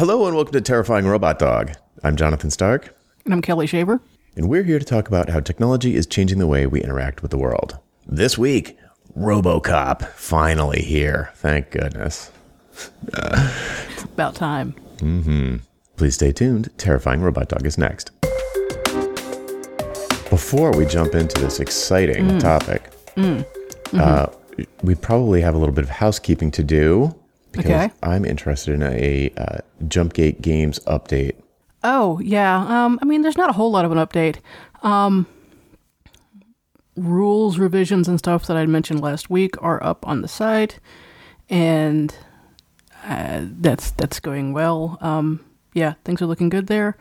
Hello and welcome to Terrifying Robot Dog. I'm Jonathan Stark, And I'm Kelly Shaver. and we're here to talk about how technology is changing the way we interact with the world. This week, RoboCop finally here. Thank goodness. About time. Mm-hmm. Please stay tuned. Terrifying Robot Dog is next. Before we jump into this exciting topic, uh, we probably have a little bit of housekeeping to do because Okay. I'm interested in a uh, Jumpgate Games update. Oh, yeah. Um, I mean, there's not a whole lot of an update. Um, rules, revisions, and stuff that I mentioned last week are up on the site, and uh, that's that's going well. Um, yeah, things are looking good there.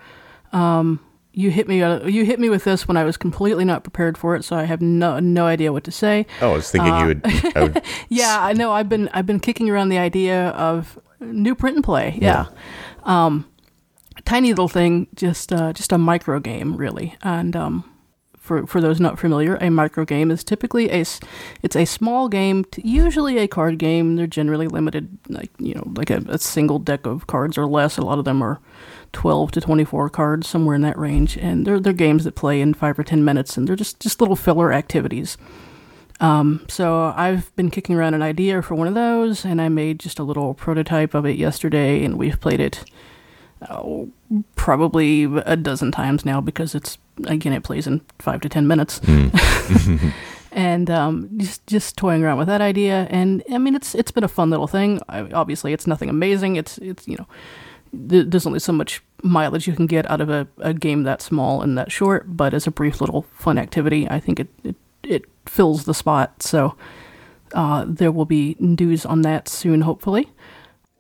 Um, you hit me. Uh, you hit me with this when I was completely not prepared for it, so I have no no idea what to say. Oh, I was thinking you would. I would Yeah, I know. I've been I've been kicking around the idea of new print and play. Yeah, um, tiny little thing, just uh, just a micro game, really. And um, for for those not familiar, a micro game is typically a it's a small game, usually a card game. They're generally limited, like you know, like a, a single deck of cards or less. A lot of them are. 12 to 24 cards somewhere in that range. And they're they're games that play in 5 or 10 minutes and they're just just little filler activities. So I've been kicking around an idea for one of those, and I made just a little prototype of it yesterday, and we've played it oh, probably a dozen times now because it's again it plays in five to ten minutes, and um, just just toying around with that idea, and I mean it's it's been a fun little thing. I, obviously, it's nothing amazing. It's it's you know th- there's only so much mileage you can get out of a, a game that small and that short, but as a brief little fun activity, I think it it, it fills the spot. So uh, there will be news on that soon, hopefully.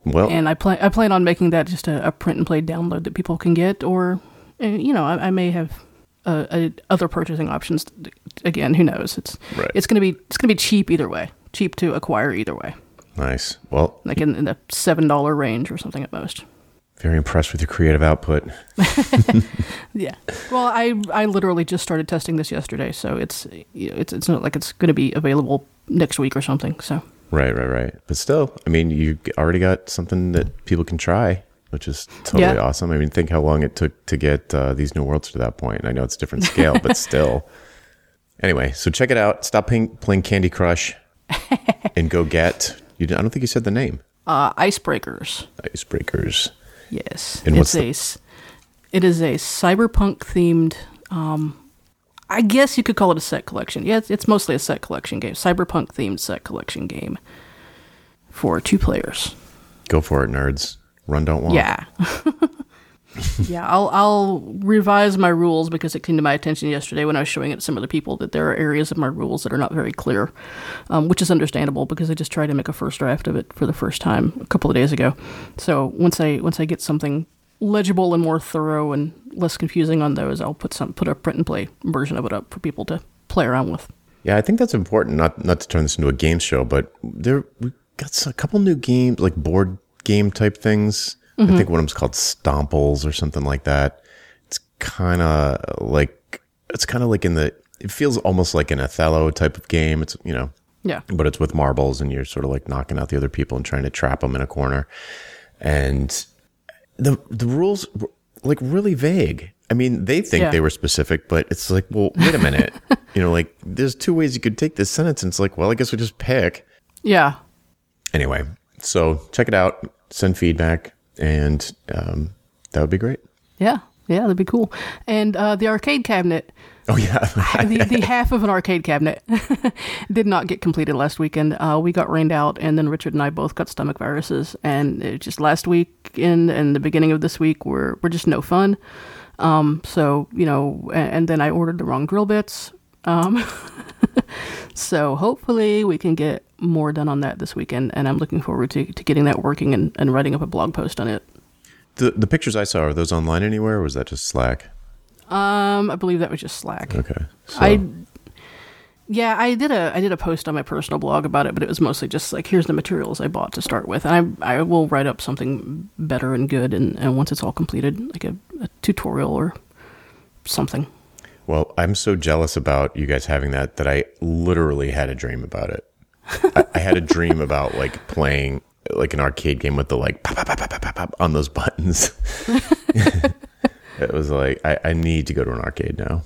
well, And I plan I plan on making that just a, a print and play download that people can get, or uh, you know, I, I may have uh, uh, other purchasing options. Again, who knows? It's Right. it's gonna be it's gonna be cheap either way, cheap to acquire either way, nice. Well, like in, in the seven dollar range or something at most. Very impressed with your creative output. Yeah. Well, I I literally just started testing this yesterday, so it's you know, it's it's not like it's going to be available next week or something. So Right, right, right. But still, I mean, you already got something that people can try, which is totally Yeah. awesome. I mean, think how long it took to get uh, these new worlds to that point. I know it's a different scale, but still. Anyway, so check it out. Stop playing, playing Candy Crush and go get. You, I don't think you said the name. uh, icebreakers. Icebreakers. Yes, And it's the- a it is a cyberpunk themed. Um, I guess you could call it a set collection. Yeah, it's, it's mostly a set collection game. Cyberpunk themed set collection game for two players. Go for it, nerds. Run, don't walk. Yeah. yeah, I'll I'll revise my rules because it came to my attention yesterday when I was showing it to some other people that there are areas of my rules that are not very clear, um, which is understandable because I just tried to make a first draft of it for the first time a couple of days ago. So once I once I get something legible and more thorough and less confusing on those, I'll put some put a print and play version of it up for people to play around with. Yeah, I think that's important. Not not to turn this into a game show, but there we got a couple new games, like board game type things. I think mm-hmm. one of them's called Stomples or something like that. It's kind of like it's kind of like in the. It feels almost like an Othello type of game. It's you know, Yeah. but it's with marbles and you're sort of like knocking out the other people and trying to trap them in a corner. And the the rules were like really vague. I mean, they think Yeah. they were specific, but it's like, well, wait a minute. you know, like there's two ways you could take this sentence, and it's like, well, I guess we just pick. Yeah. Anyway, so check it out, send feedback, and um, that would be great. Yeah. Yeah, that'd be cool. And uh, the arcade cabinet Oh yeah, the, the half of an arcade cabinet did not get completed last weekend. Uh, we got rained out, and then Richard and I both got stomach viruses. And it just last weekend and the beginning of this week were, were just no fun. Um, so, you know, and, and then I ordered the wrong drill bits. Um, so hopefully we can get more done on that this weekend. And I'm looking forward to, to getting that working and, and writing up a blog post on it. the the pictures I saw are those online anywhere, or was that just Slack? Um, I believe that was just Slack. Okay, so, I yeah, I did a I did a post on my personal blog about it, but it was mostly just like here's the materials I bought to start with, and I I will write up something better and good, and, and once it's all completed, like a, a tutorial or something. Well, I'm so jealous about you guys having that that I literally had a dream about it. I, I had a dream about like playing like an arcade game with the like pop, pop, pop, pop, pop, pop on those buttons. it was like I, I need to go to an arcade now.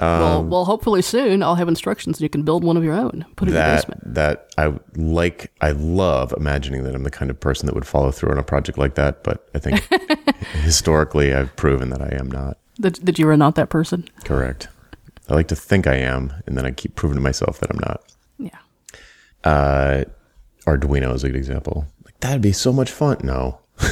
well, um, well, hopefully soon I'll have instructions and you can build one of your own. Put it in your basement. that I like. I love imagining that I'm the kind of person that would follow through on a project like that. But I think historically, I've proven that I am not. That, that you are not that person. Correct. I like to think I am, and then I keep proving to myself that I'm not. Uh, Arduino is a good example. Like that'd be so much fun. No.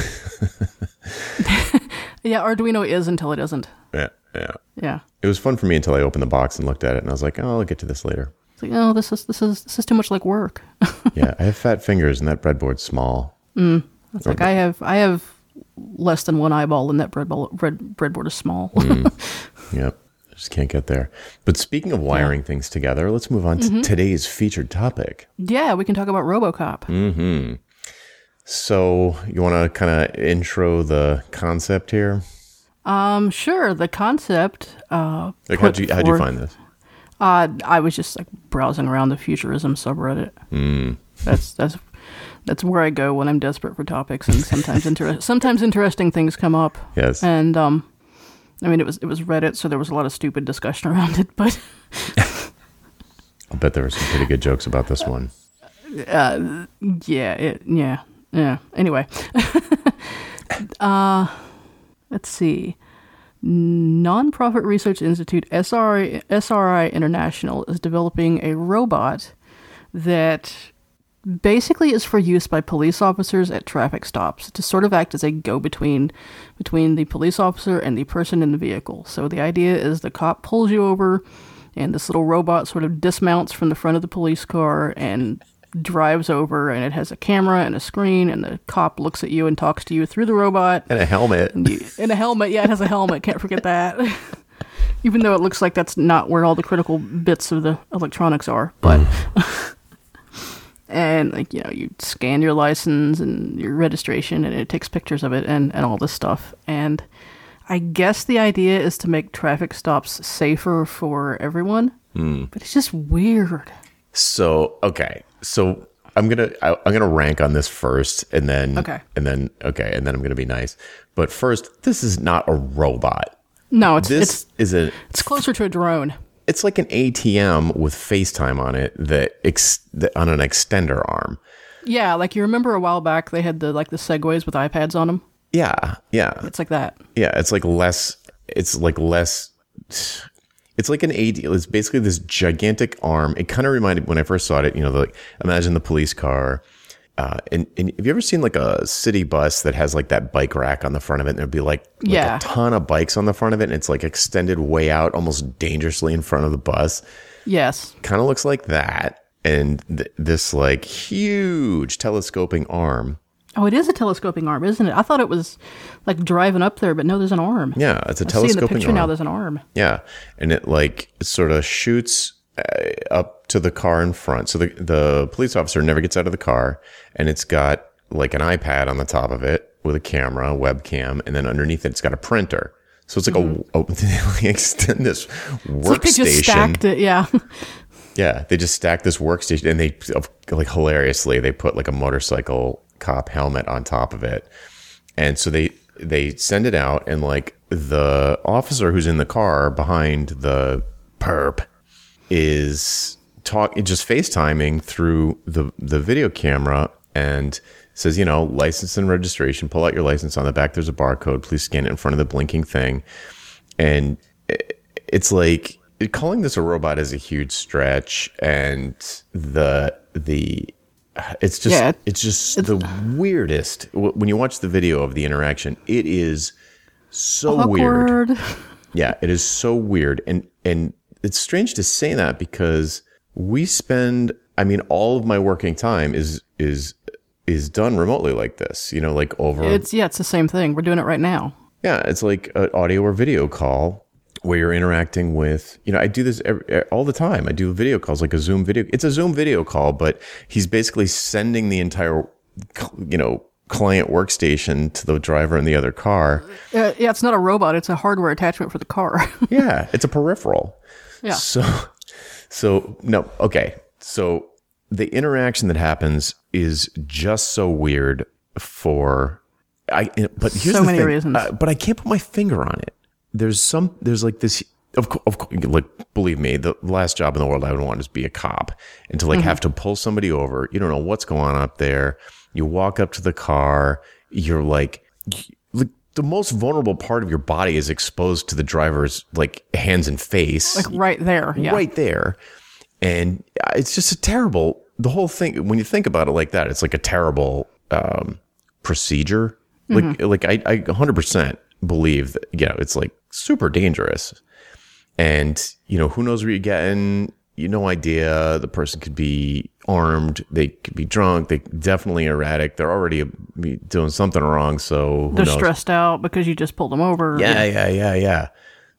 Yeah, Arduino is until it isn't. Yeah, yeah. Yeah. It was fun for me until I opened the box and looked at it, and I was like, "Oh, I'll get to this later." It's like, oh, this is this is this is too much like work. Yeah, I have fat fingers, and that breadboard's small. It's like I have I have less than one eyeball and that bread bread breadboard is small. Yep, I just can't get there. But speaking of wiring things together, let's move on to today's featured topic. yeah, we can talk about RoboCop. So, you want to kind of intro the concept here? Um, sure. The concept. Uh, Like, how'd you how'd you find this? Uh, I was just like browsing around the futurism subreddit. Mm. That's that's that's where I go when I'm desperate for topics, and sometimes inter- sometimes interesting things come up. Yes. And um, I mean it was it was Reddit, so there was a lot of stupid discussion around it. But I'll bet there were some pretty good jokes about this one. yeah, it yeah yeah. Anyway, uh, let's see. Nonprofit Research Institute SRI, SRI International is developing a robot that basically is for use by police officers at traffic stops to sort of act as a go-between between the police officer and the person in the vehicle. So the idea is the cop pulls you over and this little robot sort of dismounts from the front of the police car and drives over and it has a camera and a screen and the cop looks at you and talks to you through the robot And a helmet. you- in a helmet. Yeah, it has a helmet. Can't forget that. Even though it looks like that's not where all the critical bits of the electronics are, but mm. and like you know, you scan your license and your registration, and it takes pictures of it and and all this stuff. And I guess the idea is to make traffic stops safer for everyone. Hmm. But it's just weird. So okay, so I'm gonna I, I'm gonna rank on this first, and then Okay. and then okay, and then I'm gonna be nice. But first, this is not a robot. No, it's This it's is a it's closer to a drone. It's like an ATM with FaceTime on it that, ex, that on an extender arm. Yeah, like you remember a while back they had the like the segways with iPads on them. Yeah, yeah, It's like that. yeah. It's like less. It's like less. It's like an AD. It's basically this gigantic arm. It kind of reminded when I first saw it. You know, the, like imagine the police car. Uh, and, and have you ever seen like a city bus that has like that bike rack on the front of it? And there'd be like, like Yeah. a ton of bikes on the front of it, and it's like extended way out, almost dangerously in front of the bus. Yes. kind of looks like that and th- this like huge telescoping arm Oh, it is a telescoping arm, isn't it? I thought it was like driving up there, but no, there's an arm. yeah it's a I telescoping see in the picture arm now. There's an arm. yeah and it like it sort of shoots up to the car in front so the, the police officer never gets out of the car and it's got like an ipad on the top of it with a camera a webcam and then underneath it it's got a printer so it's like a, a they extend this Mm-hmm. Like they just workstation stacked it. Yeah. Yeah, they just stack this workstation and they like hilariously they put like a motorcycle cop helmet on top of it. And so they they send it out and like the officer who's in the car behind the perp is talk just FaceTiming through the the video camera and says, you know, license and registration, pull out your license on the back. There's a barcode, please scan it in front of the blinking thing. And it's like calling this a robot is a huge stretch and the the it's just Yeah, it's just the weirdest. When you watch the video of the interaction it is so weird. Yeah it is so weird. And and it's strange to say that because we spend i mean all of my working time is is is done remotely like this you know like over It's yeah, it's the same thing. We're doing it right now. yeah, it's like an audio or video call where you're interacting with, you know, I do this every, all the time. I do video calls like a Zoom video. It's a Zoom video call, but he's basically sending the entire, you know, client workstation to the driver in the other car. Uh, yeah, it's not a robot. It's a hardware attachment for the car. Yeah, it's a peripheral. Yeah. So, so no, okay. So the interaction that happens is just so weird for I but here's So the many thing, reasons. uh, but I can't put my finger on it. There's some there's like this of course, of course like believe me, the last job in the world I would want is be a cop and to like Mm-hmm. have to pull somebody over. You don't know what's going on up there. You walk up to the car, you're like the most vulnerable part of your body is exposed to the driver's like hands and face Like right there. Yeah. right there. And it's just a terrible, the whole thing, when you think about it like that, it's like a terrible um, procedure. Like, like I, I 100% believe that, you know, it's like super dangerous. And, you know, who knows where you're getting, you no idea. The person could be armed. They could be drunk. They definitely erratic. They're already uh, doing something wrong. So They're knows? stressed out because you just pulled them over. Yeah, yeah, yeah, yeah.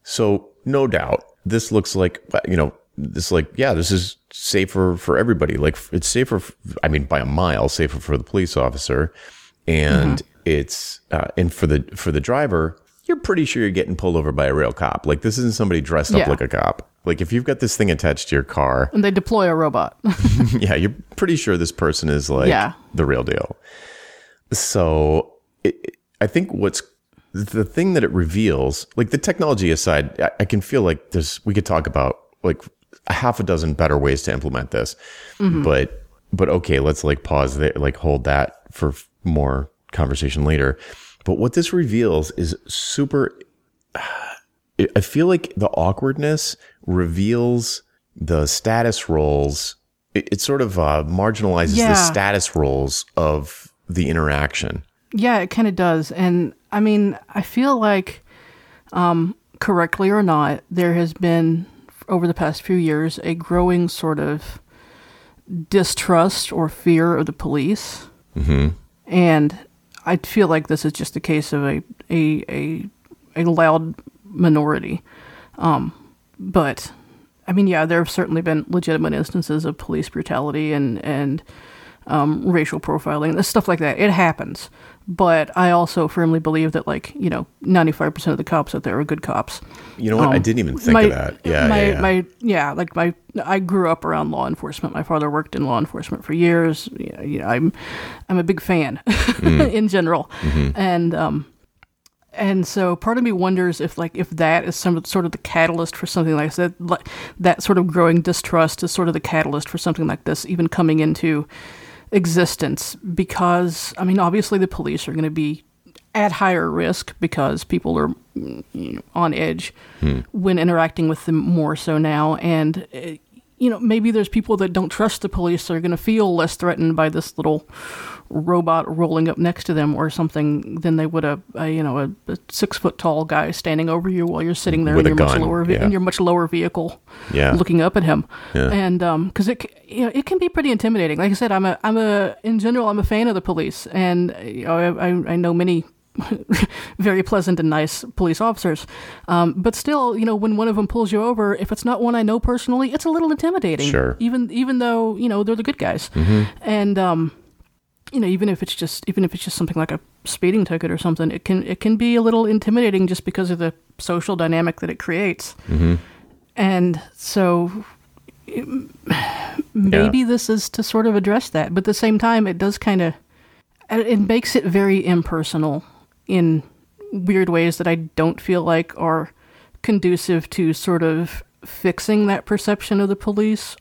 So no doubt, this looks like you know, this like yeah, this is safer for everybody. Like it's safer. I mean, by a mile, safer for the police officer, and it's uh, and for the for the driver. You're pretty sure you're getting pulled over by a real cop. Like this isn't somebody dressed up Yeah. like a cop. Like if you've got this thing attached to your car, And they deploy a robot. yeah, you're pretty sure this person is like Yeah. the real deal. So it, I think what's the thing that it reveals, like the technology aside, I, I can feel like there's we could talk about like a half a dozen better ways to implement this, mm-hmm. but but okay, let's like pause there, like hold that for more conversation later. But what this reveals is super I- feel like the awkwardness reveals the status roles. It, it sort of uh, marginalizes the status roles of the interaction. Yeah, it kind of does. And I mean, I feel like, um, correctly or not, there has been, over the past few years, a growing sort of distrust or fear of the police. Mm-hmm. And I feel like this is just a case of a, a, a, a loud minority. Um, but I mean, yeah, there have certainly been legitimate instances of police brutality and, and um, racial profiling and stuff like that. It happens. But I also firmly believe that, like, you know, 95% of the cops out there are good cops. You know what? I Um, didn't even think my, of that. Yeah, my, yeah, yeah. my, yeah, like my, I grew up around law enforcement. My father worked in law enforcement for years. You know, you know, I'm, I'm a big fan Mm. in general, Mm-hmm. and um, and so part of me wonders if like if that is some sort of the catalyst for something like that. Like that sort of growing distrust is sort of the catalyst for something like this even coming into existence. Because I mean, obviously the police are going to be at higher risk because people are you know, on edge when interacting with them more so now and. uh, you know, maybe there's people that don't trust the police that are going to feel less threatened by this little robot rolling up next to them or something than they would a, a you know a, a six foot tall guy standing over you while you're sitting there With in your much lower ve- yeah. in your much lower vehicle, Yeah. looking up at him, Yeah. and because it you know it can be pretty intimidating. Like I said, I'm a I'm a in general I'm a fan of the police, and you know I I, I know many. very pleasant and nice police officers, um, but still, you know, when one of them pulls you over, if it's not one I know personally, it's a little intimidating. Sure. Even even though you know they're the good guys, and um, you know, even if it's just even if it's just something like a speeding ticket or something, it can it can be a little intimidating just because of the social dynamic that it creates. Mm-hmm. And so it- maybe this is to sort of address that, but at the same time, it does kind of it makes it very impersonal in weird ways that I don't feel like are conducive to sort of fixing that perception of the police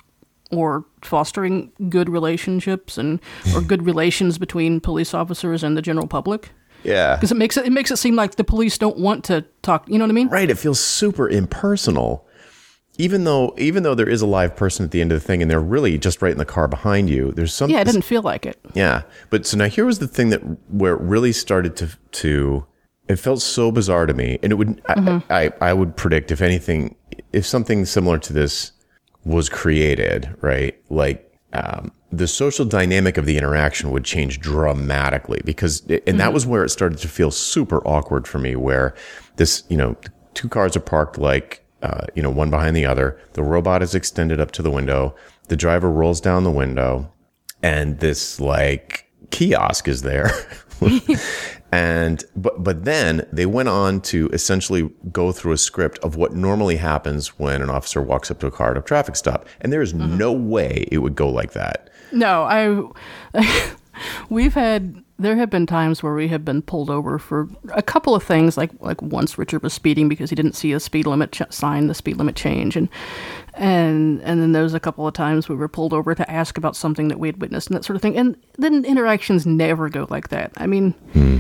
or fostering good relationships and or good relations between police officers and the general public yeah. because it makes it it makes it seem like the police don't want to talk you know what i mean Right. It feels super impersonal. Even though even though there is a live person at the end of the thing and they're really just right in the car behind you, there's some yeah it doesn't feel like it Yeah, but so now here was the thing that where it really started to to it felt so bizarre to me, and it would I, mm-hmm. I I would predict if anything if something similar to this was created, right? Like um, the social dynamic of the interaction would change dramatically because, and that was where it started to feel super awkward for me. Where this, you know, two cars are parked like, uh, you know, one behind the other. The robot is extended up to the window. The driver rolls down the window, and this like kiosk is there. and but but then they went on to essentially go through a script of what normally happens when an officer walks up to a car at a traffic stop and there is mm-hmm. no way it would go like that No, I. we've had there have been times where we have been pulled over for a couple of things like like once Richard was speeding because he didn't see a speed limit ch- sign the speed limit change. And and and then there was a couple of times we were pulled over to ask about something that we had witnessed and that sort of thing. And then interactions never go like that. I mean hmm.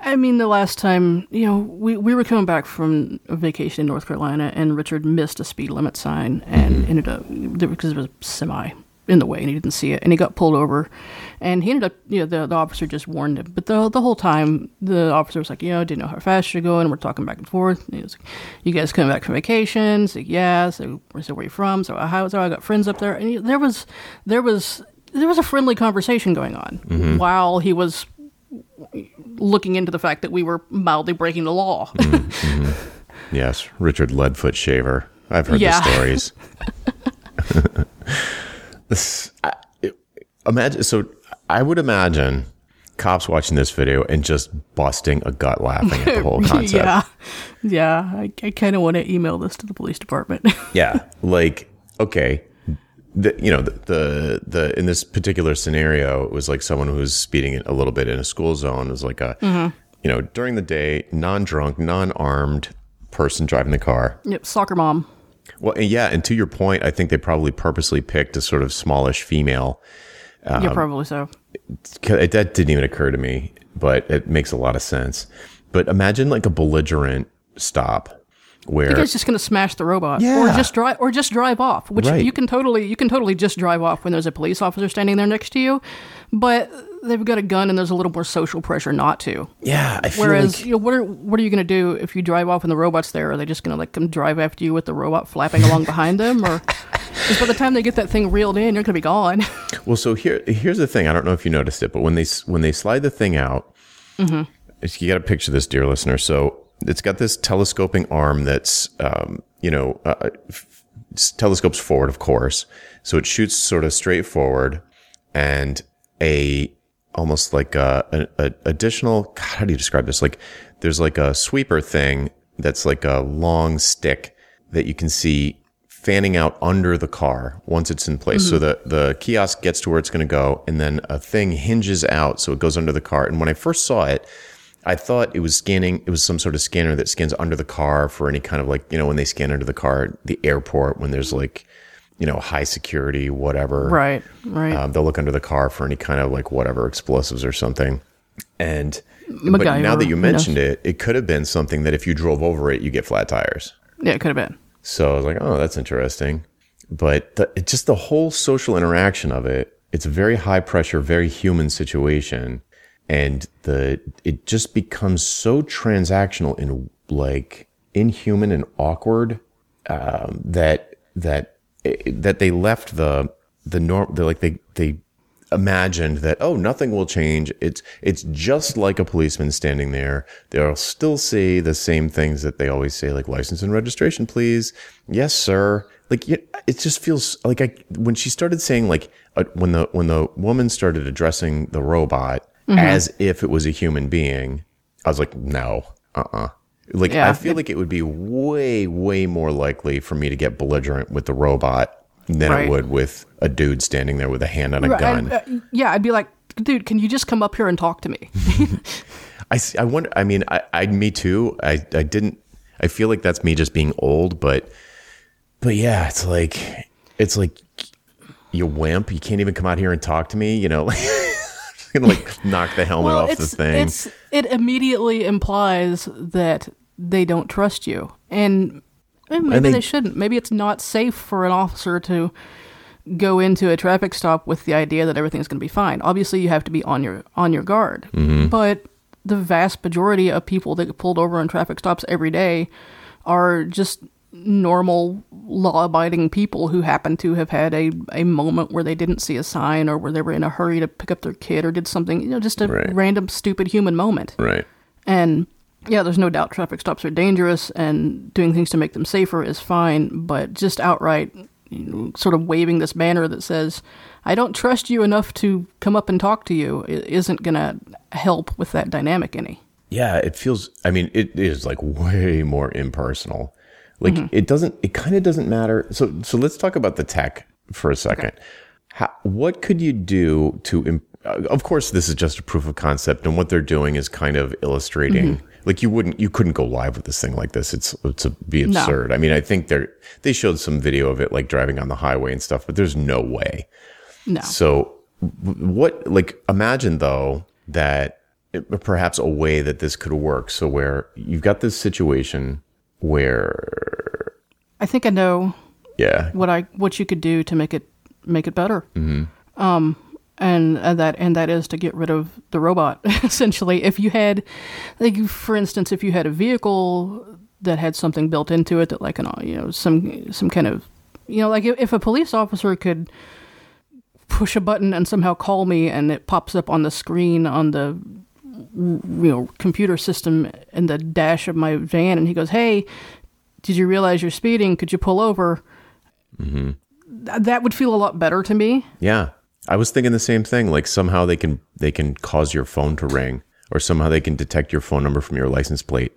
I mean, the last time, you know, we, we were coming back from a vacation in North Carolina, and Richard missed a speed limit sign and hmm. ended up because there was a semi in the way, and he didn't see it, and he got pulled over, and he ended up, you know, the, the officer just warned him, but the the whole time the officer was like, you know, didn't know how fast you're going, we're talking back and forth. And he was like, you guys coming back from vacation? So yeah. So, so where you from? So how? So I got friends up there, and he, there was there was there was a friendly conversation going on mm-hmm. while he was looking into the fact that we were mildly breaking the law. Mm-hmm. Mm-hmm. Yes, Richard Leadfoot Shaver. I've heard Yeah. the stories. this, I, it- imagine. So I would imagine cops watching this video and just busting a gut laughing at the whole concept. yeah, yeah. I, I kind of want to email this to the police department. Yeah, like okay, the, you know the, the the in this particular scenario, it was like someone who was speeding a little bit in a school zone. It was like a mm-hmm. you know during the day, non-drunk, non-armed person driving the car. yep, soccer mom. Well, and yeah, and to your point, I think they probably purposely picked a sort of smallish female. Um, yeah, probably so. it- That didn't even occur to me, but it makes a lot of sense. But imagine like a belligerent stop where You guys just gonna smash the robot, or just drive, or just drive off. Which Right. you can totally, you can totally just drive off when there's a police officer standing there next to you, but they've got a gun and there's a little more social pressure not to. yeah, I feel Whereas, like you know, what are what are you going to do if you drive off and the robot's there? Are they just going to like come drive after you with the robot flapping along behind them, or because by the time they get that thing reeled in, you're going to be gone. Well, so here, here's the thing. I don't know if you noticed it, but when they when they slide the thing out, it's- you got to picture this, dear listener. So it's got this telescoping arm that's, um, you know, uh, f- s- telescopes forward, of course. So it shoots sort of straight forward, and a almost like a, an a additional. God, how do you describe this? Like there's like a sweeper thing that's like a long stick that you can see fanning out under the car once it's in place. So the, the kiosk gets to where it's going to go and then a thing hinges out. So it goes under the car. And when I first saw it, I thought it was scanning, it was some sort of scanner that scans under the car for any kind of like, you know, when they scan under the car, at the airport, when there's like, you know, high security, whatever. right, right. Um, they'll look under the car for any kind of like whatever explosives or something. And but now that you mentioned it, it could have been something that if you drove over it, you get flat tires. yeah, it could have been. So I was like, oh, that's interesting. But the, it just the whole social interaction of it, it's a very high pressure, very human situation. And the, it just becomes so transactional and like inhuman and awkward, um, that, that, that they left the, the norm, like they, they imagined that oh nothing will change. It's it's just like a policeman standing there. They'll still say the same things that they always say like license and registration please. Yes sir. Like it, just feels like I when she started saying like uh, when the when the woman started addressing the robot Mm-hmm. as if it was a human being I was like no uh-uh. Like Yeah. I feel like it would be way way more likely for me to get belligerent with the robot than Right. it would with a dude standing there with a hand on a Right, gun. I'd- uh, yeah, I'd be like, dude, can you just come up here and talk to me? I, I wonder. I mean, I, I, me too. I, I didn't. I feel like that's me just being old, but, but yeah, it's like, it's like, you wimp. You can't even come out here and talk to me. You know, like, gonna like knock the helmet off the thing. it's it immediately implies that they don't trust you, and maybe they- they, shouldn't. Maybe it's not safe for an officer to go into a traffic stop with the idea that everything's going to be fine. Obviously, you have to be on your on your guard, Mm-hmm. but the vast majority of people that get pulled over on traffic stops every day are just normal law-abiding people who happen to have had a, a moment where they didn't see a sign or where they were in a hurry to pick up their kid or did something you know just a Right. random stupid human moment right. and yeah there's no doubt traffic stops are dangerous and doing things to make them safer is fine but just outright you know, sort of waving this banner that says i don't trust you enough to come up and talk to you isn't going to help with that dynamic any Yeah, it feels. I mean, it is like way more impersonal. Like it doesn't. It kind of doesn't matter. So, so let's talk about the tech for a second. how, what could you do to? Imp- uh, of course, this is just a proof of concept, and what they're doing is kind of illustrating. Like you wouldn't, you couldn't go live with this thing like this. It's it's a, be absurd. I mean, I think they they showed some video of it like driving on the highway and stuff, but there's no way. No. So, what like imagine though that it, perhaps a way that this could work. So where you've got this situation where I think I know yeah, what I what you could do to make it make it better. Mm-hmm. Um, and uh, that and that is to get rid of the robot. Essentially, if you had, like for instance, if you had a vehicle that had something built into it that, like an you know some some kind of you know like if, if a police officer could push a button and somehow call me and it pops up on the screen on the you know computer system in the dash of my van and he goes hey did you realize you're speeding could you pull over mm-hmm. Th- that would feel a lot better to me yeah. I was thinking the same thing. Like somehow they can they can cause your phone to ring, or somehow they can detect your phone number from your license plate,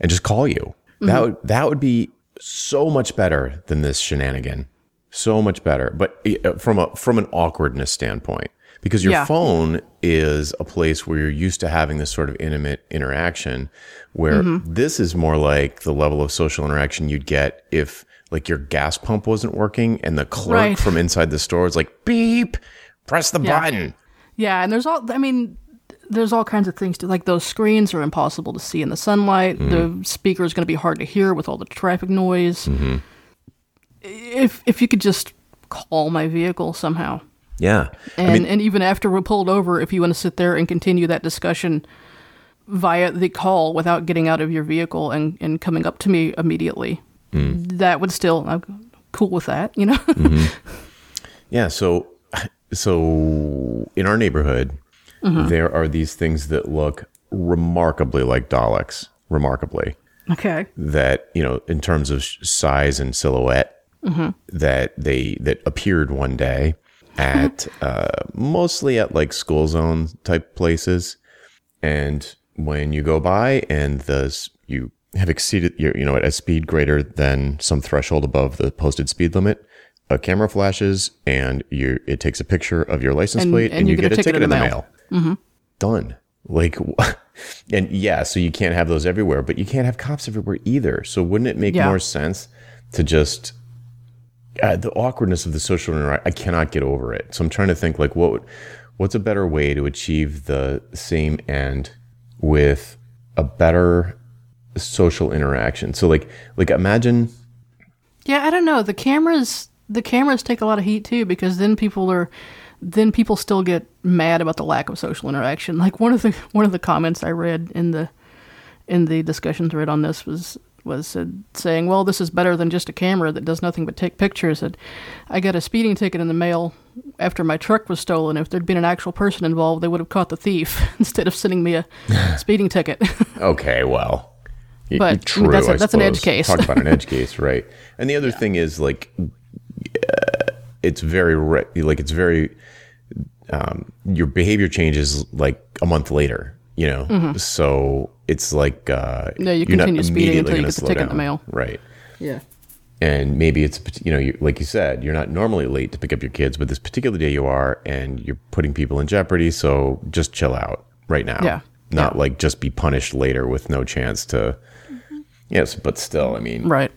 and just call you. That mm-hmm. would that would be so much better than this shenanigan. So much better. But uh, from a from an awkwardness standpoint, because your Yeah. phone is a place where you're used to having this sort of intimate interaction, where mm-hmm. this is more like the level of social interaction you'd get if like your gas pump wasn't working and the clerk Right. from inside the store is like beep, press the Yeah. button. yeah and there's all i mean there's all kinds of things to like those screens are impossible to see in the sunlight mm-hmm. the speaker is going to be hard to hear with all the traffic noise mm-hmm. if if you could just call my vehicle somehow Yeah. And and even after we're pulled over, if you want to sit there and continue that discussion via the call without getting out of your vehicle and, and coming up to me immediately, Mm. that would still I'm cool with that, you know. Mm-hmm. Yeah, so so in our neighborhood, mm-hmm. there are these things that look remarkably like Daleks, remarkably. okay. That you know, in terms of size and silhouette, mm-hmm. that they that appeared one day at uh, mostly at like school zone type places, and when you go by and the you have exceeded your you know at a speed greater than some threshold above the posted speed limit. A camera flashes and you it takes a picture of your license And- plate and, you, get, a ticket, in the mail. Done. Like, and yeah, so you can't have those everywhere, but you can't have cops everywhere either. So wouldn't it make Yeah. more sense to just uh, the awkwardness of the social interaction? I cannot get over it. So I'm trying to think like what what's a better way to achieve the same end with a better social interaction. So like like imagine Yeah, I don't know. The cameras the cameras take a lot of heat too because then people are then people still get mad about the lack of social interaction. Like one of the one of the comments I read in the in the discussion thread on this was was uh, saying, "Well, this is better than just a camera that does nothing but take pictures." And I got a speeding ticket in the mail after my truck was stolen. If there'd been an actual person involved, they would have caught the thief instead of sending me a speeding ticket. Okay, well, But, I true. mean, that's a- I that's an edge suppose. case. Talk about an edge case, right? And the other thing is like, uh, it's very re- like it's very um, your behavior changes like a month later. You know, so it's like uh, No, Mm-hmm. you you're not continue speeding immediately until you gonna get the slow ticket in the down. mail. right? yeah. and maybe it's you know you, like you said you're not normally late to pick up your kids but this particular day you are and you're putting people in jeopardy so just chill out right now Yeah. not like just be punished later with no chance to yes but still i mean Right.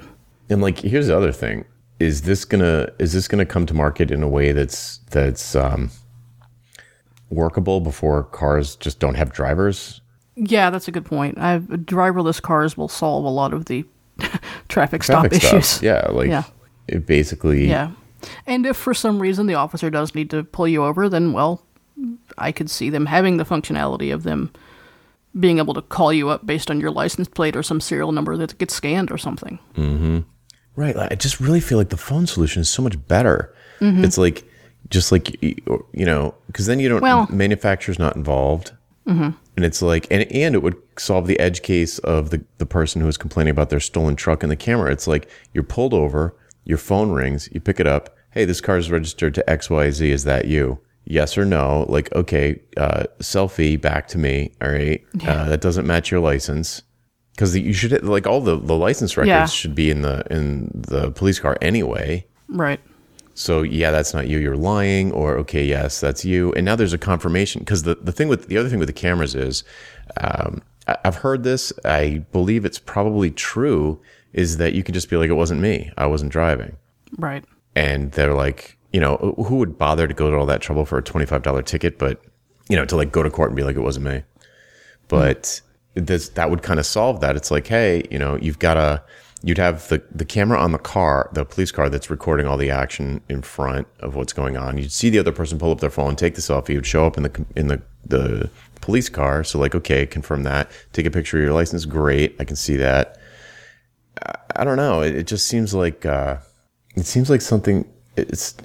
and like here's the other thing is this gonna is this gonna come to market in a way that's that's um workable before cars just don't have drivers Yeah, that's a good point. I've, driverless cars will solve a lot of the traffic stop traffic issues. stuff yeah like Yeah. it basically Yeah. And if for some reason the officer does need to pull you over, then, well, I could see them having the functionality of them being able to call you up based on your license plate or some serial number that gets scanned or something. Mm-hmm. Right. I just really feel like the phone solution is so much better. Mm-hmm. It's like, just like, you know, because then you don't, Well- manufacturer's not involved. Mm-hmm. And it's like, and, and it would solve the edge case of the, the person who is complaining about their stolen truck and the camera. It's like you're pulled over, your phone rings, you pick it up. Hey, this car is registered to XYZ. Is that you? Yes or no? Like, okay, uh, selfie back to me. All right. Uh, that doesn't match your license because you should like all the, the license records Yeah. should be in the in the police car anyway. Right. So yeah, that's not you. You're lying. Or okay, yes, that's you. And now there's a confirmation because the the thing with the other thing with the cameras is, um, I, I've heard this. I believe it's probably true. Is that you can just be like, it wasn't me. I wasn't driving. Right. And they're like, you know, who would bother to go to all that trouble for a twenty five dollar ticket? But you know, to like go to court and be like, it wasn't me. But this that would kind of solve that. It's like, hey, you know, you've got a you'd have the the camera on the car, the police car that's recording all the action in front of what's going on. You'd see the other person pull up their phone, take the selfie, would show up in the in the the police car. So like, okay, confirm that. Take a picture of your license. Great, I can see that. I, I don't know. It, it, just seems like uh, it seems like something. It's.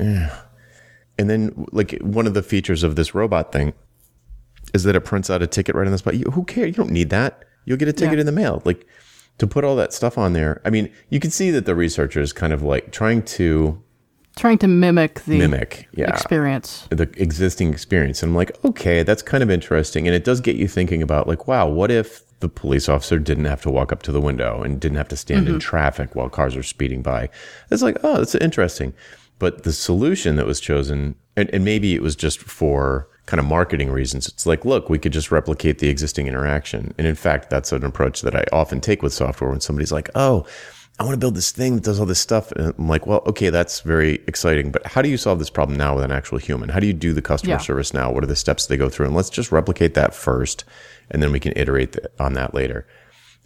And then, like one of the features of this robot thing is that it prints out a ticket right on the spot. You, who cares? You don't need that. You'll get a ticket yeah. in the mail. Like to put all that stuff on there. I mean, you can see that the researchers kind of like trying to trying to mimic the mimic yeah, experience, the existing experience. And I'm like, okay, that's kind of interesting, and it does get you thinking about like, wow, what if the police officer didn't have to walk up to the window and didn't have to stand mm-hmm. in traffic while cars are speeding by? It's like, oh, that's interesting. But the solution that was chosen, and, and maybe it was just for kind of marketing reasons. It's like, look, we could just replicate the existing interaction. And in fact, that's an approach that I often take with software when somebody's like, oh, I want to build this thing that does all this stuff. And I'm like, well, okay, that's very exciting. But how do you solve this problem now with an actual human? How do you do the customer yeah. service now? What are the steps they go through? And let's just replicate that first. And then we can iterate on that later.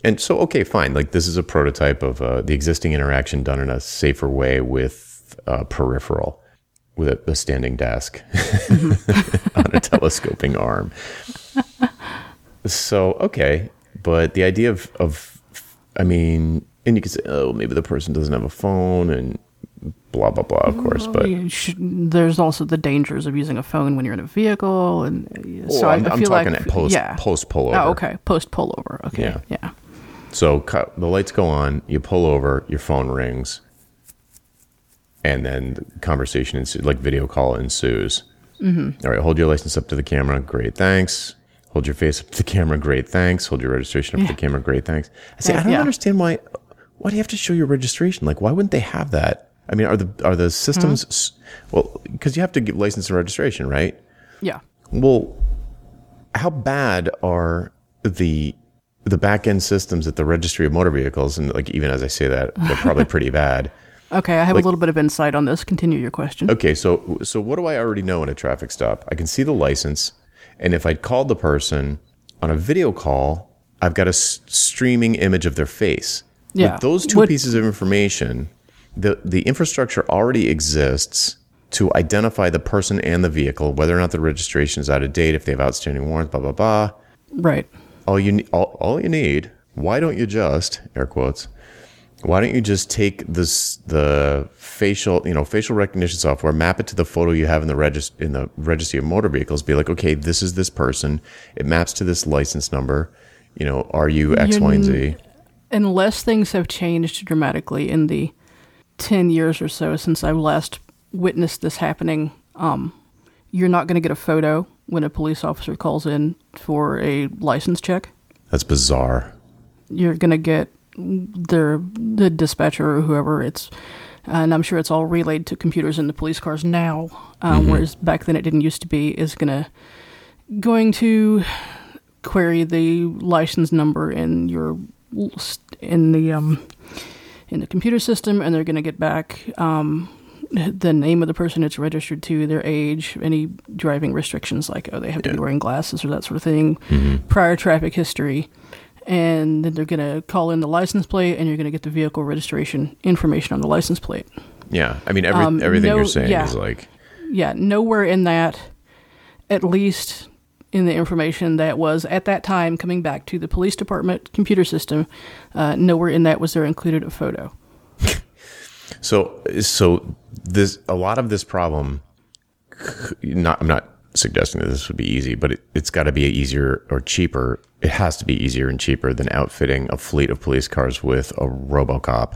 And so, okay, fine. Like this is a prototype of uh, the existing interaction done in a safer way with uh, peripheral with a, a standing desk on a telescoping arm. So, okay. But the idea of, of, I mean, and you could say, oh, maybe the person doesn't have a phone and blah, blah, blah, of course. But there's also the dangers of using a phone when you're in a vehicle. And so well, I, I'm, I, feel I'm talking like, post, yeah. post pullover. Oh, okay. Post pullover. Okay. Yeah. Yeah. So the lights go on, you pull over, your phone rings and then the conversation ensues, like video call ensues. Mm-hmm. All right, hold your license up to the camera. Great, thanks. Hold your face up to the camera. Great, thanks. Hold your registration up yeah. to the camera. Great, thanks. I say, I don't yeah. understand why. Why do you have to show your registration? Like, why wouldn't they have that? I mean, are the are the systems mm-hmm. well? Because you have to get license and registration, right? Yeah. Well, how bad are the the back end systems at the registry of motor vehicles? And like, even as I say that, they're probably pretty bad. Okay, I have like, a little bit of insight on this. Continue your question. Okay, so so what do I already know in a traffic stop? I can see the license, and if I called the person on a video call, I've got a s- streaming image of their face. Yeah, With those two what, pieces of information, the the infrastructure already exists to identify the person and the vehicle, whether or not the registration is out of date, if they have outstanding warrants, blah blah blah. Right. All you all, all you need. Why don't you just air quotes? Why don't you just take this the facial you know facial recognition software map it to the photo you have in the regist- in the registry of motor vehicles be like okay this is this person. It maps to this license number you know are you x You're, y and z. unless things have changed dramatically in the 10 years or so since i last witnessed this happening um, you're not going to get a photo when a police officer calls in for a license check? That's bizarre. You're going to get their the dispatcher or whoever it's and I'm sure it's all relayed to computers in the police cars now, um, mm-hmm. whereas back then it didn't used to be. Is gonna going to query the license number in your in the um, in the computer system, and they're gonna get back um, the name of the person it's registered to, their age, any driving restrictions like oh they have to be wearing glasses or that sort of thing, mm-hmm. prior traffic history and then they're going to call in the license plate and you're going to get the vehicle registration information on the license plate. Yeah. I mean, every, um, everything no, you're saying yeah, is like. Yeah. Nowhere in that, at least in the information that was at that time coming back to the police department computer system, uh, nowhere in that was there included a photo. so, so this, a lot of this problem, not, I'm not suggesting that this would be easy, but it, has got to be easier or cheaper. It has to be easier and cheaper than outfitting a fleet of police cars with a RoboCop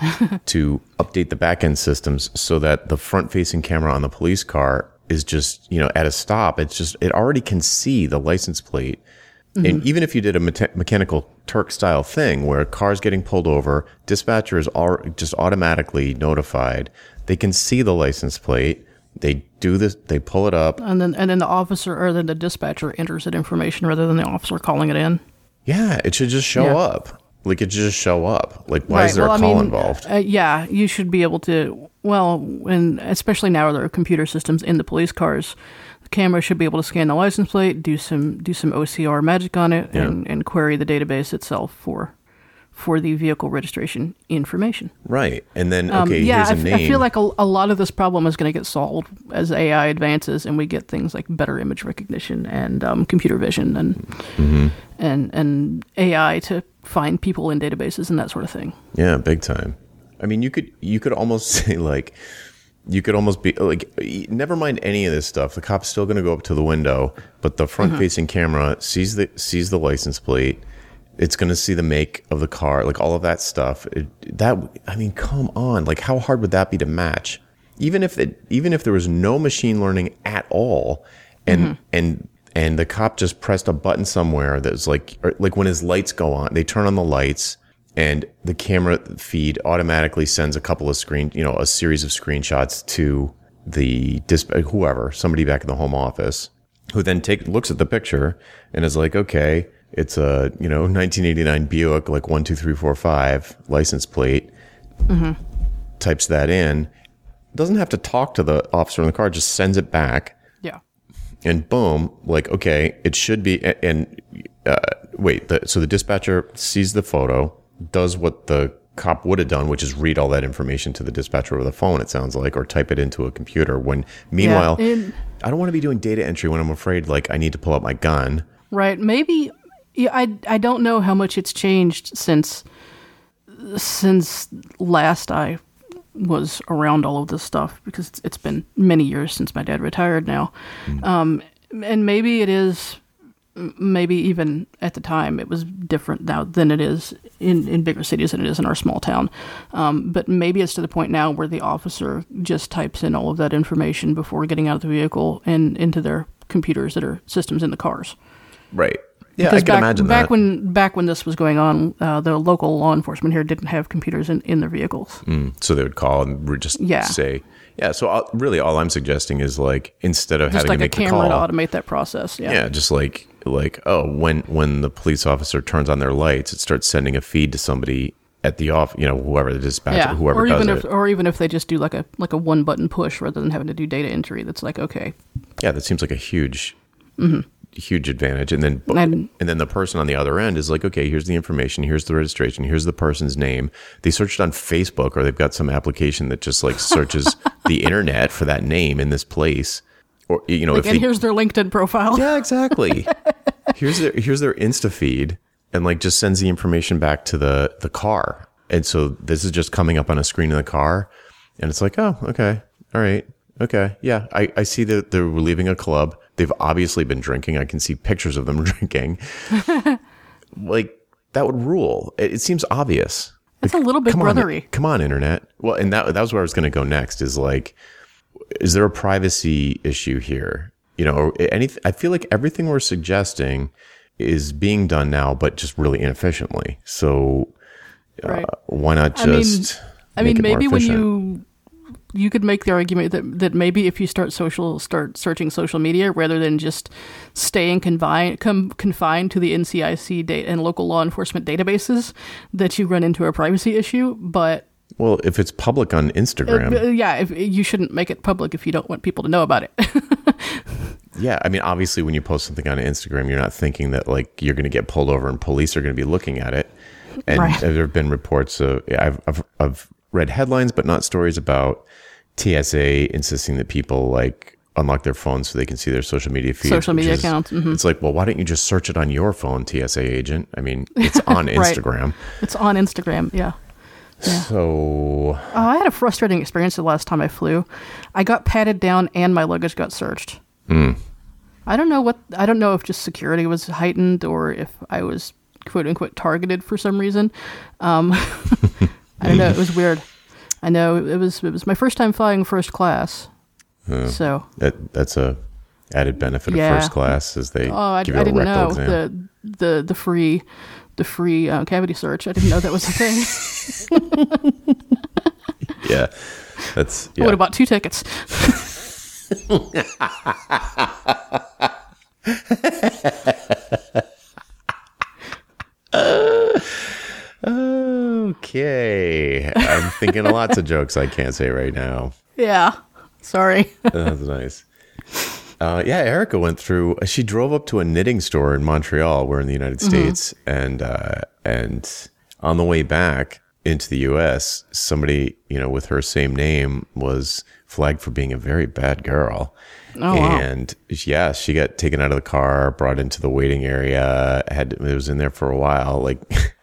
to update the backend systems so that the front facing camera on the police car is just, you know, at a stop. It's just, it already can see the license plate And mm-hmm. even if you did a meta- mechanical Turk style thing where a car's getting pulled over, dispatcher is all just automatically notified. They can see the license plate. They do this. They pull it up. And then and then the officer or then the dispatcher enters that information rather than the officer calling it in. Yeah, it should just show Yeah. up. Like it should just show up. Like why is there well, a I call mean, involved? Uh, yeah, you should be able to. Well, and especially now there are computer systems in the police cars. The camera should be able to scan the license plate, do some do some OCR magic on it, and, and query the database itself for for the vehicle registration information. right. And then Um, okay, yeah, here's I a f- name. I feel like a, a lot of this problem is going to get solved as AI advances and we get things like better image recognition and um, computer vision and Mm-hmm. and and AI to find people in databases and that sort of thing. Yeah, big time. I mean, you could you could almost say like you could almost be like never mind any of this stuff. The cop's still going to go up to the window, but the front facing camera sees the sees the license plate. It's going to see the make of the car, like all of that stuff. It, that I mean, come on, like how hard would that be to match? Even if it, even if there was no machine learning at all, and mm-hmm. and and the cop just pressed a button somewhere that's like or like when his lights go on, they turn on the lights and the camera feed automatically sends a couple of screen, you know, a series of screenshots to the disp- whoever, somebody back in the home office, who then take looks at the picture and is like, okay, it's a you know 1989 Buick, like one two three four five license plate, types that in, doesn't have to talk to the officer in the car, just sends it back Yeah. and boom, like okay, it should be. And uh, wait, the, so the dispatcher sees the photo, does what the cop would have done, which is read all that information to the dispatcher over the phone. It sounds like, or type it into a computer. When meanwhile, and- I don't want to be doing data entry when I'm afraid like I need to pull out my gun. Right. Maybe yeah, I I don't know how much it's changed since since last I was around all of this stuff because it's, it's been many years since my dad retired now. Um, and maybe it is maybe even at the time it was different now than it is in, in bigger cities than it is in our small town. Um, but maybe it's to the point now where the officer just types in all of that information before getting out of the vehicle and into their computers that are systems in the cars. Right. Yeah, I Because can back, imagine back that. when back when this was going on, uh, the local law enforcement here didn't have computers in, in their vehicles. Mm, so they would call and just Yeah. say, yeah. So i really, all I'm suggesting is like instead of Just having like to a make the camera call, to automate that process. Yeah. Yeah, just like like oh, when when the police officer turns on their lights, it starts sending a feed to somebody at the off, you know, whoever the dispatcher, Yeah. whoever or does even it. if or even if they just do like a like a one button push rather than having to do data entry. That's like okay, yeah, that seems like a huge, huge advantage. And then. And- then the person on the other end is like, okay, here's the information, here's the registration, here's the person's name. They searched on Facebook, or they've got some application that just like searches the internet for that name in this place, or you know, if and they, here's their LinkedIn profile. Yeah, exactly. here's their here's their Insta feed, and like just sends the information back to the the car. And so this is just coming up on a screen in the car, and it's like, oh, okay, all right, okay, yeah. I I see that they're leaving a club. They've obviously been drinking. I can see pictures of them drinking. like that would rule. It, it seems obvious. It's a little bit Come on, come on, internet. Well, and that that was where I was going to go next. Is like, is there a privacy issue here? You know, any? I feel like everything we're suggesting is being done now, but just really inefficiently. So uh, why not I mean- just? I mean, it more maybe when you you could make the argument that that maybe if you start social start searching social media rather than just staying confined com, confined to the NCIC data and local law enforcement databases, that you run into a privacy issue. But Well, if it's public on Instagram, uh, yeah, if, you shouldn't make it public if you don't want people to know about it. yeah. I mean, obviously, when you post something on Instagram, you're not thinking that like you're going to get pulled over and police are going to be looking at it. And Right. there have been reports of I've, I've I've read headlines, but not stories about TSA insisting that people like unlock their phones so they can see their social media feeds. Social media is- accounts, mhm. It's like, well, why don't you just search it on your phone, TSA agent? I mean, it's on Instagram. it's on Instagram. Yeah. So Oh, I had a frustrating experience the last time I flew. I got patted down and my luggage got searched. Hmm. I don't know what I don't know if just security was heightened or if I was quote unquote targeted for some reason. Um, I don't know. It was weird. I know it was it was my first time flying first class. So that that's a added benefit Yeah. of first class is they Oh, I, give you I a didn't rectal know exam. the the the free the free uh, cavity search. I didn't know that was a thing. Yeah, that's I yeah. would have bought two tickets. okay. I'm thinking of lots of jokes I can't say right now. Yeah, sorry. That's nice. Uh, yeah, Erica went through. She drove up to a knitting store in Montreal. We're in the United States, and uh, and on the way back into the U.S., somebody you know with her same name was flagged for being a very bad girl. Oh, wow. and yeah, she got taken out of the car, brought into the waiting area. Had it was in there for a while. Like,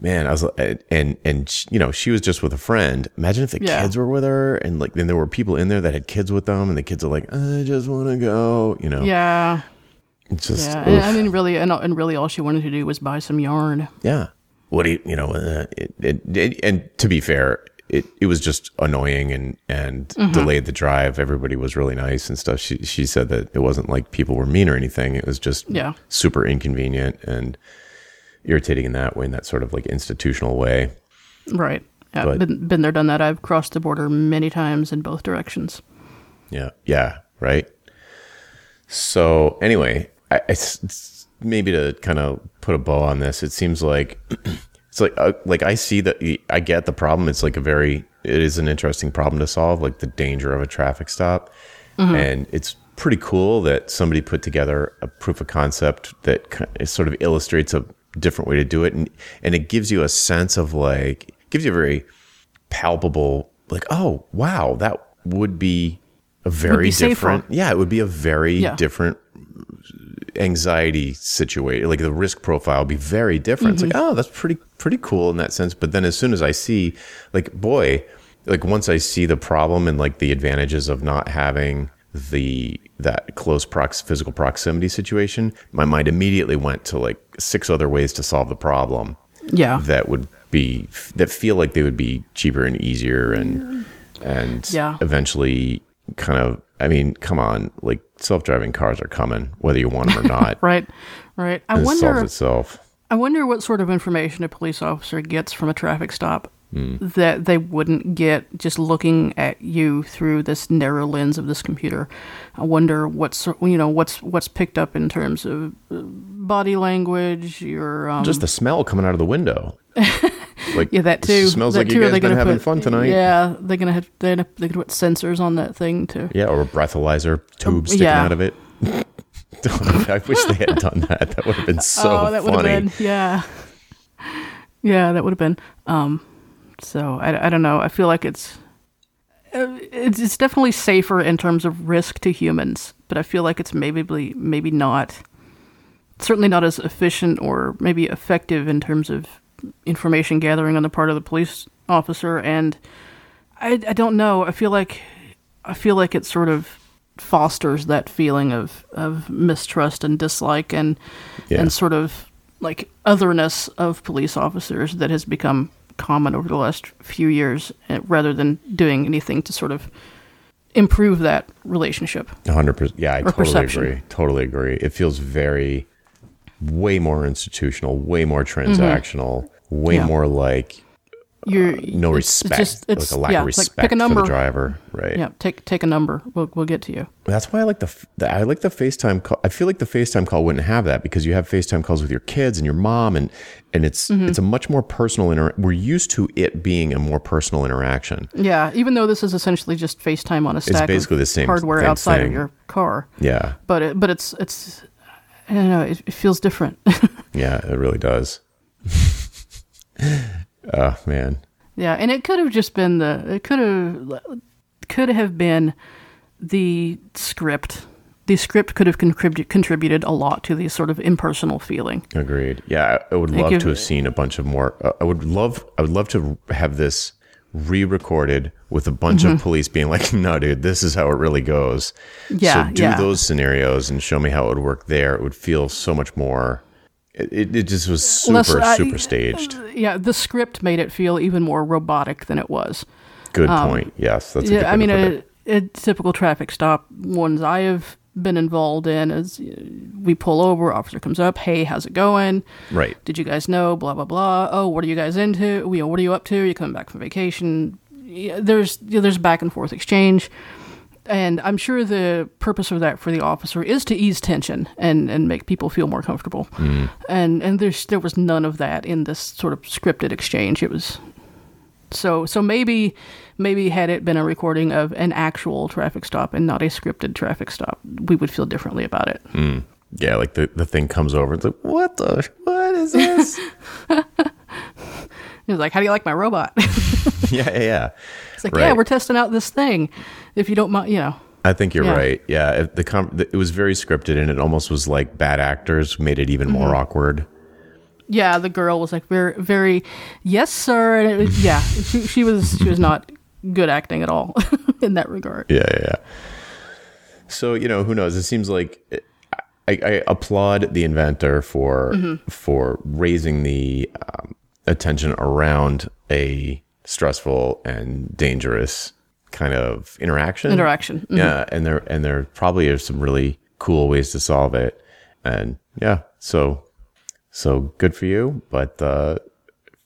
man, I was and and you know she was just with a friend. Imagine if the Yeah. kids were with her, and like then there were people in there that had kids with them, and the kids are like, I just want to go. You know, Yeah, it's just yeah. And, I mean, really, and, and really, all she wanted to do was buy some yarn. Yeah. What do you, you know, uh, it, it, it, and to be fair, it, it was just annoying and, and Mm-hmm. delayed the drive. Everybody was really nice and stuff. She, she said that it wasn't like people were mean or anything. It was just Yeah. super inconvenient and irritating in that way, in that sort of like institutional way. Right. Yeah, But- been been there, done that. I've crossed the border many times in both directions. Yeah. Yeah. Right. So anyway, I, I s- s- maybe to kind of put a bow on this, it seems like it's like uh, like I see that I get the problem. It's like a very it is an interesting problem to solve, like the danger of a traffic stop, and it's pretty cool that somebody put together a proof of concept that sort of illustrates a different way to do it, and and it gives you a sense of like gives you a very palpable like oh wow that would be a very be safer. different yeah it would be a very Yeah. different anxiety situation like the risk profile would be very different it's like mm-hmm. oh that's pretty pretty cool in that sense but then as soon as i see like boy like once i see the problem and like the advantages of not having the that close prox physical proximity situation my mind immediately went to like six other ways to solve the problem Yeah. that would be that feel like they would be cheaper and easier and and Yeah. eventually kind of I mean, come on, like self-driving cars are coming whether you want them or not. Right. Right. I It solves itself. I wonder what sort of information a police officer gets from a traffic stop Hmm. that they wouldn't get just looking at you through this narrow lens of this computer. I wonder what's you know what's what's picked up in terms of uh, body language, your um, Just the smell coming out of the window. Like yeah that too. smells that like too. you guys they been having put- fun tonight. Yeah, they're gonna have they're gonna, they're gonna put sensors on that thing too. Yeah, or a breathalyzer tube sticking yeah. out of it. I wish they had done that. That would have been so oh, that would funny. have been yeah, yeah, that would have been. Um, so I, I don't know. I feel like it's uh, it's it's definitely safer in terms of risk to humans, but I feel like it's maybe maybe not certainly not as efficient or maybe effective in terms of information gathering on the part of the police officer. And I I don't know. I feel like I feel like it sort of fosters that feeling of of mistrust and dislike and Yeah. and sort of like otherness of police officers that has become common over the last few years uh, rather than doing anything to sort of improve that relationship. hundred percent. Yeah, I totally perception. agree. Totally agree. It feels very, way more institutional, way more transactional, way Mm-hmm. Yeah. more like You're no it's respect, just- it's- like a lack yeah, of like, respect pick a number. for the driver. Right. Yeah, take take a number. We'll we'll get to you. That's why I like the, the I like the FaceTime call. I feel like the FaceTime call wouldn't have that because you have FaceTime calls with your kids and your mom and and it's Mm-hmm. it's a much more personal inter- we're used to it being a more personal interaction. Yeah, even though this is essentially just FaceTime on a stack It's basically the same hardware thing- outside thing. of your car, Yeah. but it, but it's it's I don't know. It, it feels different. Yeah, it really does. oh man. Yeah, and it could have just been the it could have could have been the script. The script could have contributed contributed a lot to the sort of impersonal feeling. Agreed. Yeah, I I would love give- to have seen a bunch of more. Uh, I would love. I would love to have this re-recorded with a bunch Mm-hmm. of police being like, "No, dude, this is how it really goes." Yeah, So do yeah. those scenarios and show me how it would work there. It would feel so much more. It, it, just was super Less- super staged. Yeah, the script made it feel even more robotic than it was. Good point. Yes, that's a good um, Yeah, I mean, to put it. a, a typical traffic stop ones I have been involved in. As uh, we pull over, officer comes up, hey, how's it going? Right. Did you guys know? Blah blah blah. Oh, what are you guys into? You know, what are you up to? You coming back from vacation? Yeah, there's you know, there's back and forth exchange, and I'm sure the purpose of that for the officer is to ease tension and and make people feel more comfortable. Mm. And and there's there was none of that in this sort of scripted exchange. It was so so maybe maybe had it been a recording of an actual traffic stop and not a scripted traffic stop, we would feel differently about it. Mm. Yeah, like the, the thing comes over. It's like, what the? What is this? He was like, "How do you like my robot?" yeah, yeah, yeah. It's like, yeah, we're testing out this thing. If you don't mind, you know. I think you're Yeah. right. Yeah, it, the com- it was very scripted, and it almost was like bad actors made it even Mm-hmm. more awkward. Yeah, the girl was like very, very, yes, sir. And it was, yeah, she, she was, she was not good acting at all in that regard. Yeah, yeah, yeah. So you know, who knows? It seems like I, I applaud the inventor for for raising the um, attention around a stressful and dangerous kind of interaction. Interaction. Mhm. Yeah, and there and there probably are some really cool ways to solve it. And yeah, so so good for you. But uh,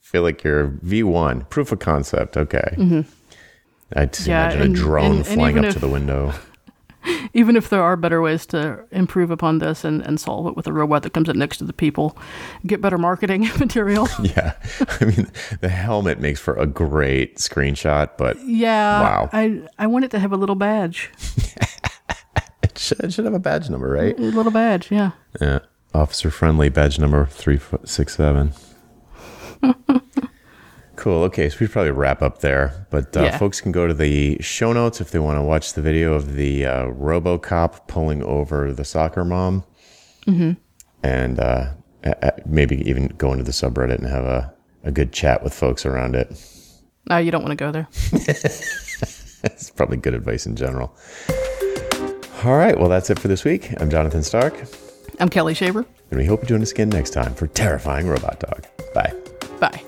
feel like you're V one proof of concept. Okay. I just Mm-hmm. Yeah, imagine and- a drone and- flying up if- to the window. Even if there are better ways to improve upon this and, and solve it with a robot that comes up next to the people, get better marketing material. Yeah, I mean the helmet makes for a great screenshot, but Yeah. Wow. I, I want it to have a little badge. it should, it should have a badge number, right? A little badge, yeah. Yeah, officer friendly badge number three foot six seven. Cool. Okay, so we should probably wrap up there, but uh, Yeah. folks can go to the show notes if they want to watch the video of the uh, RoboCop pulling over the soccer mom, mm-hmm. and uh, maybe even go into the subreddit and have a, a good chat with folks around it. No, you don't want to go there. It's probably good advice in general. All right, well, that's it for this week. I'm Jonathan Stark, I'm Kelly Shaver. and we hope you join us again next time for Terrifying Robot Dog. Bye. Bye.